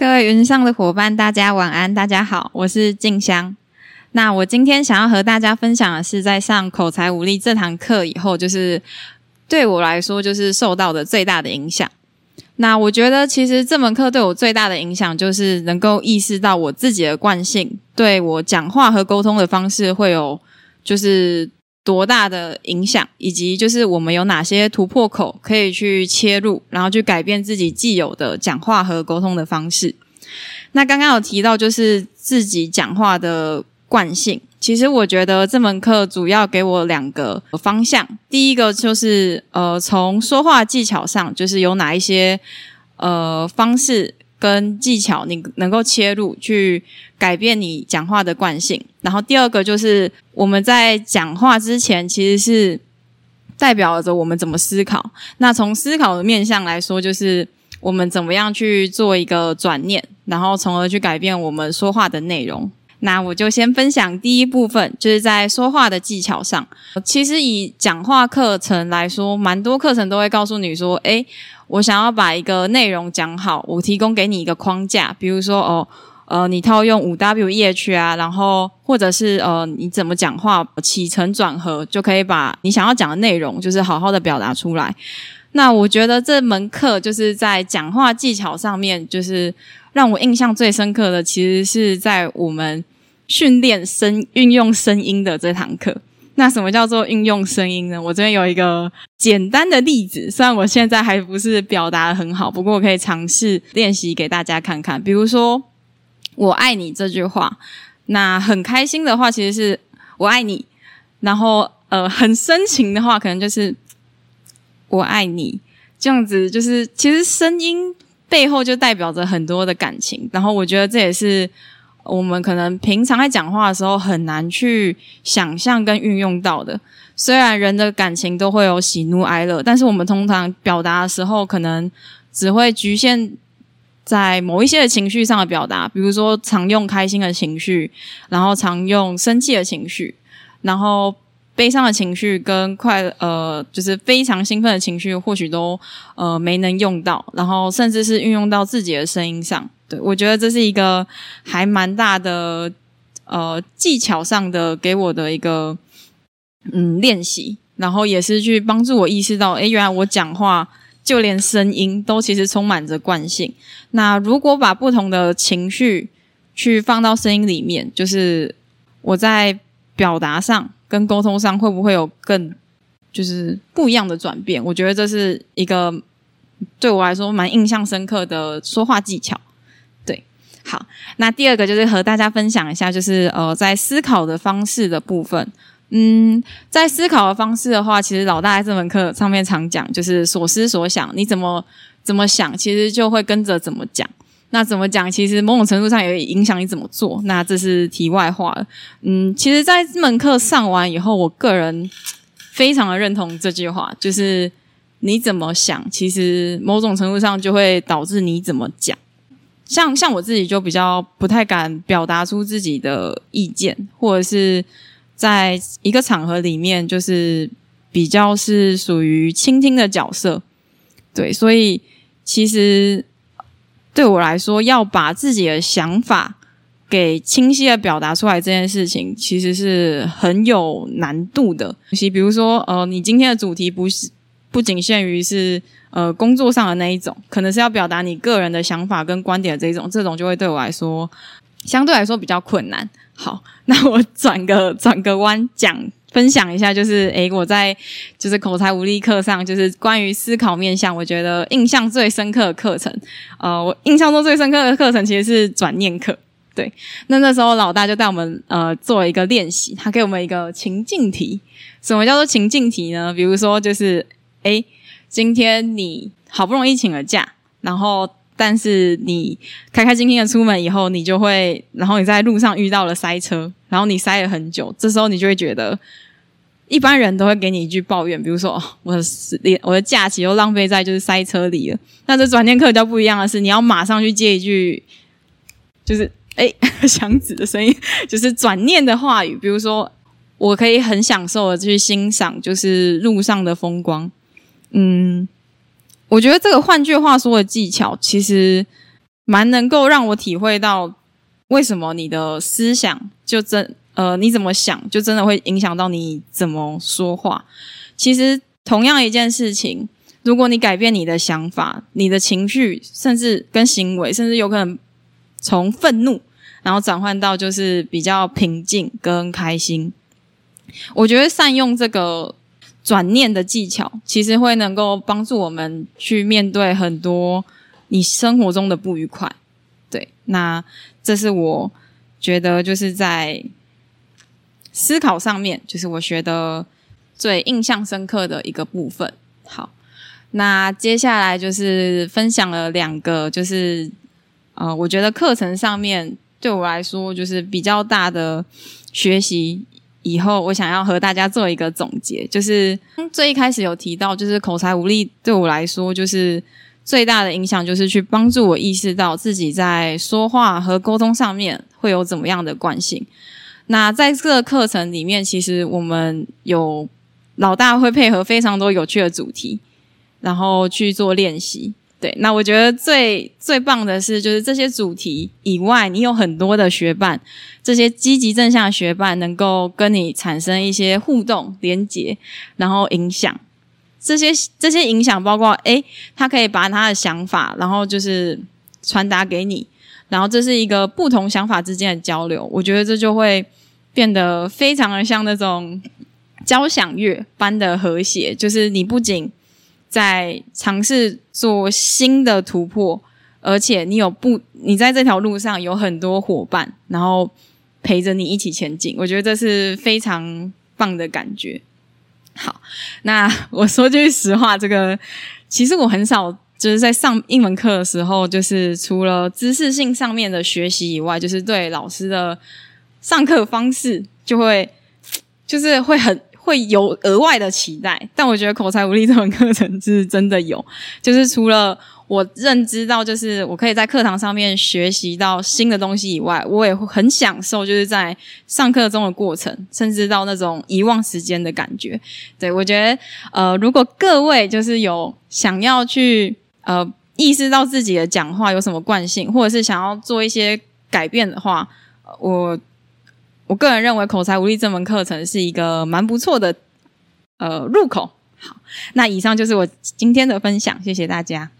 各位云上的伙伴，大家晚安，大家好，我是静香。那我今天想要和大家分享的是，在上口才武力这堂课以后，就是对我来说，就是受到的最大的影响。那我觉得，其实这门课对我最大的影响，就是能够意识到我自己的惯性，对我讲话和沟通的方式会有，就是。多大的影响，以及就是我们有哪些突破口可以去切入，然后去改变自己既有的讲话和沟通的方式。那刚刚有提到就是自己讲话的惯性，其实我觉得这门课主要给我两个方向。第一个就是呃，从说话技巧上，就是有哪一些呃方式。跟技巧，你能够切入去改变你讲话的惯性。然后第二个就是我们在讲话之前，其实是代表着我们怎么思考。那从思考的面向来说，就是我们怎么样去做一个转念，然后从而去改变我们说话的内容。那我就先分享第一部分，就是在说话的技巧上。其实以讲话课程来说，蛮多课程都会告诉你说，诶，我想要把一个内容讲好，我提供给你一个框架，比如说哦，呃，你套用五 W E H 啊，然后或者是呃，你怎么讲话起承转合，就可以把你想要讲的内容，就是好好的表达出来。那我觉得这门课就是在讲话技巧上面，就是让我印象最深刻的，其实是在我们。训练声运用声音的这堂课，那什么叫做运用声音呢？我这边有一个简单的例子，虽然我现在还不是表达得很好，不过我可以尝试练习给大家看看。比如说“我爱你”这句话，那很开心的话，其实是“我爱你”，然后呃，很深情的话，可能就是“我爱你”。这样子就是，其实声音背后就代表着很多的感情，然后我觉得这也是。我们可能平常在讲话的时候很难去想象跟运用到的。虽然人的感情都会有喜怒哀乐，但是我们通常表达的时候，可能只会局限在某一些的情绪上的表达，比如说常用开心的情绪，然后常用生气的情绪，然后悲伤的情绪跟快呃，就是非常兴奋的情绪，或许都呃没能用到，然后甚至是运用到自己的声音上。对，我觉得这是一个还蛮大的呃技巧上的给我的一个嗯练习，然后也是去帮助我意识到，诶，原来我讲话就连声音都其实充满着惯性。那如果把不同的情绪去放到声音里面，就是我在表达上跟沟通上会不会有更就是不一样的转变？我觉得这是一个对我来说蛮印象深刻的说话技巧。好，那第二个就是和大家分享一下，就是呃，在思考的方式的部分。嗯，在思考的方式的话，其实老大在这门课上面常讲，就是所思所想，你怎么怎么想，其实就会跟着怎么讲。那怎么讲，其实某种程度上也影响你怎么做。那这是题外话了。嗯，其实，在这门课上完以后，我个人非常的认同这句话，就是你怎么想，其实某种程度上就会导致你怎么讲。像像我自己就比较不太敢表达出自己的意见，或者是在一个场合里面，就是比较是属于倾听的角色。对，所以其实对我来说，要把自己的想法给清晰的表达出来，这件事情其实是很有难度的。其比如说，呃，你今天的主题不是不仅限于是。呃，工作上的那一种，可能是要表达你个人的想法跟观点的这一种，这种就会对我来说相对来说比较困难。好，那我转个 转个弯讲，分享一下，就是诶，我在就是口才无力课上，就是关于思考面向，我觉得印象最深刻的课程。呃，我印象中最深刻的课程其实是转念课。对，那那时候老大就带我们呃做了一个练习，他给我们一个情境题。什么叫做情境题呢？比如说就是诶。今天你好不容易请了假，然后但是你开开心心的出门以后，你就会，然后你在路上遇到了塞车，然后你塞了很久，这时候你就会觉得，一般人都会给你一句抱怨，比如说，我的时我的假期又浪费在就是塞车里了。那这转念课比较不一样的是，你要马上去接一句，就是诶祥子的声音，就是转念的话语，比如说，我可以很享受的去欣赏，就是路上的风光。嗯，我觉得这个换句话说的技巧其实蛮能够让我体会到为什么你的思想就真呃你怎么想就真的会影响到你怎么说话。其实同样一件事情，如果你改变你的想法、你的情绪，甚至跟行为，甚至有可能从愤怒，然后转换到就是比较平静跟开心。我觉得善用这个转念的技巧，其实会能够帮助我们去面对很多你生活中的不愉快。对，那这是我觉得就是在思考上面，就是我学的。最印象深刻的一个部分。好，那接下来就是分享了两个，就是呃，我觉得课程上面对我来说就是比较大的学习。以后我想要和大家做一个总结，就是最一开始有提到，就是口才无力对我来说就是最大的影响，就是去帮助我意识到自己在说话和沟通上面会有怎么样的惯性。那在这个课程里面，其实我们有。老大会配合非常多有趣的主题，然后去做练习。对，那我觉得最最棒的是，就是这些主题以外，你有很多的学伴，这些积极正向的学伴能够跟你产生一些互动、连结，然后影响。这些这些影响包括，诶，他可以把他的想法，然后就是传达给你，然后这是一个不同想法之间的交流。我觉得这就会变得非常的像那种。交响乐般的和谐，就是你不仅在尝试做新的突破，而且你有不，你在这条路上有很多伙伴，然后陪着你一起前进。我觉得这是非常棒的感觉。好，那我说句实话，这个其实我很少就是在上英文课的时候，就是除了知识性上面的学习以外，就是对老师的上课方式就会 就是会很。会有额外的期待，但我觉得口才无力这门课程是真的有，就是除了我认知到，就是我可以在课堂上面学习到新的东西以外，我也会很享受，就是在上课中的过程，甚至到那种遗忘时间的感觉。对，我觉得，呃，如果各位就是有想要去呃意识到自己的讲话有什么惯性，或者是想要做一些改变的话，我。我个人认为口才无力这门课程是一个蛮不错的呃入口。好，那以上就是我今天的分享，谢谢大家。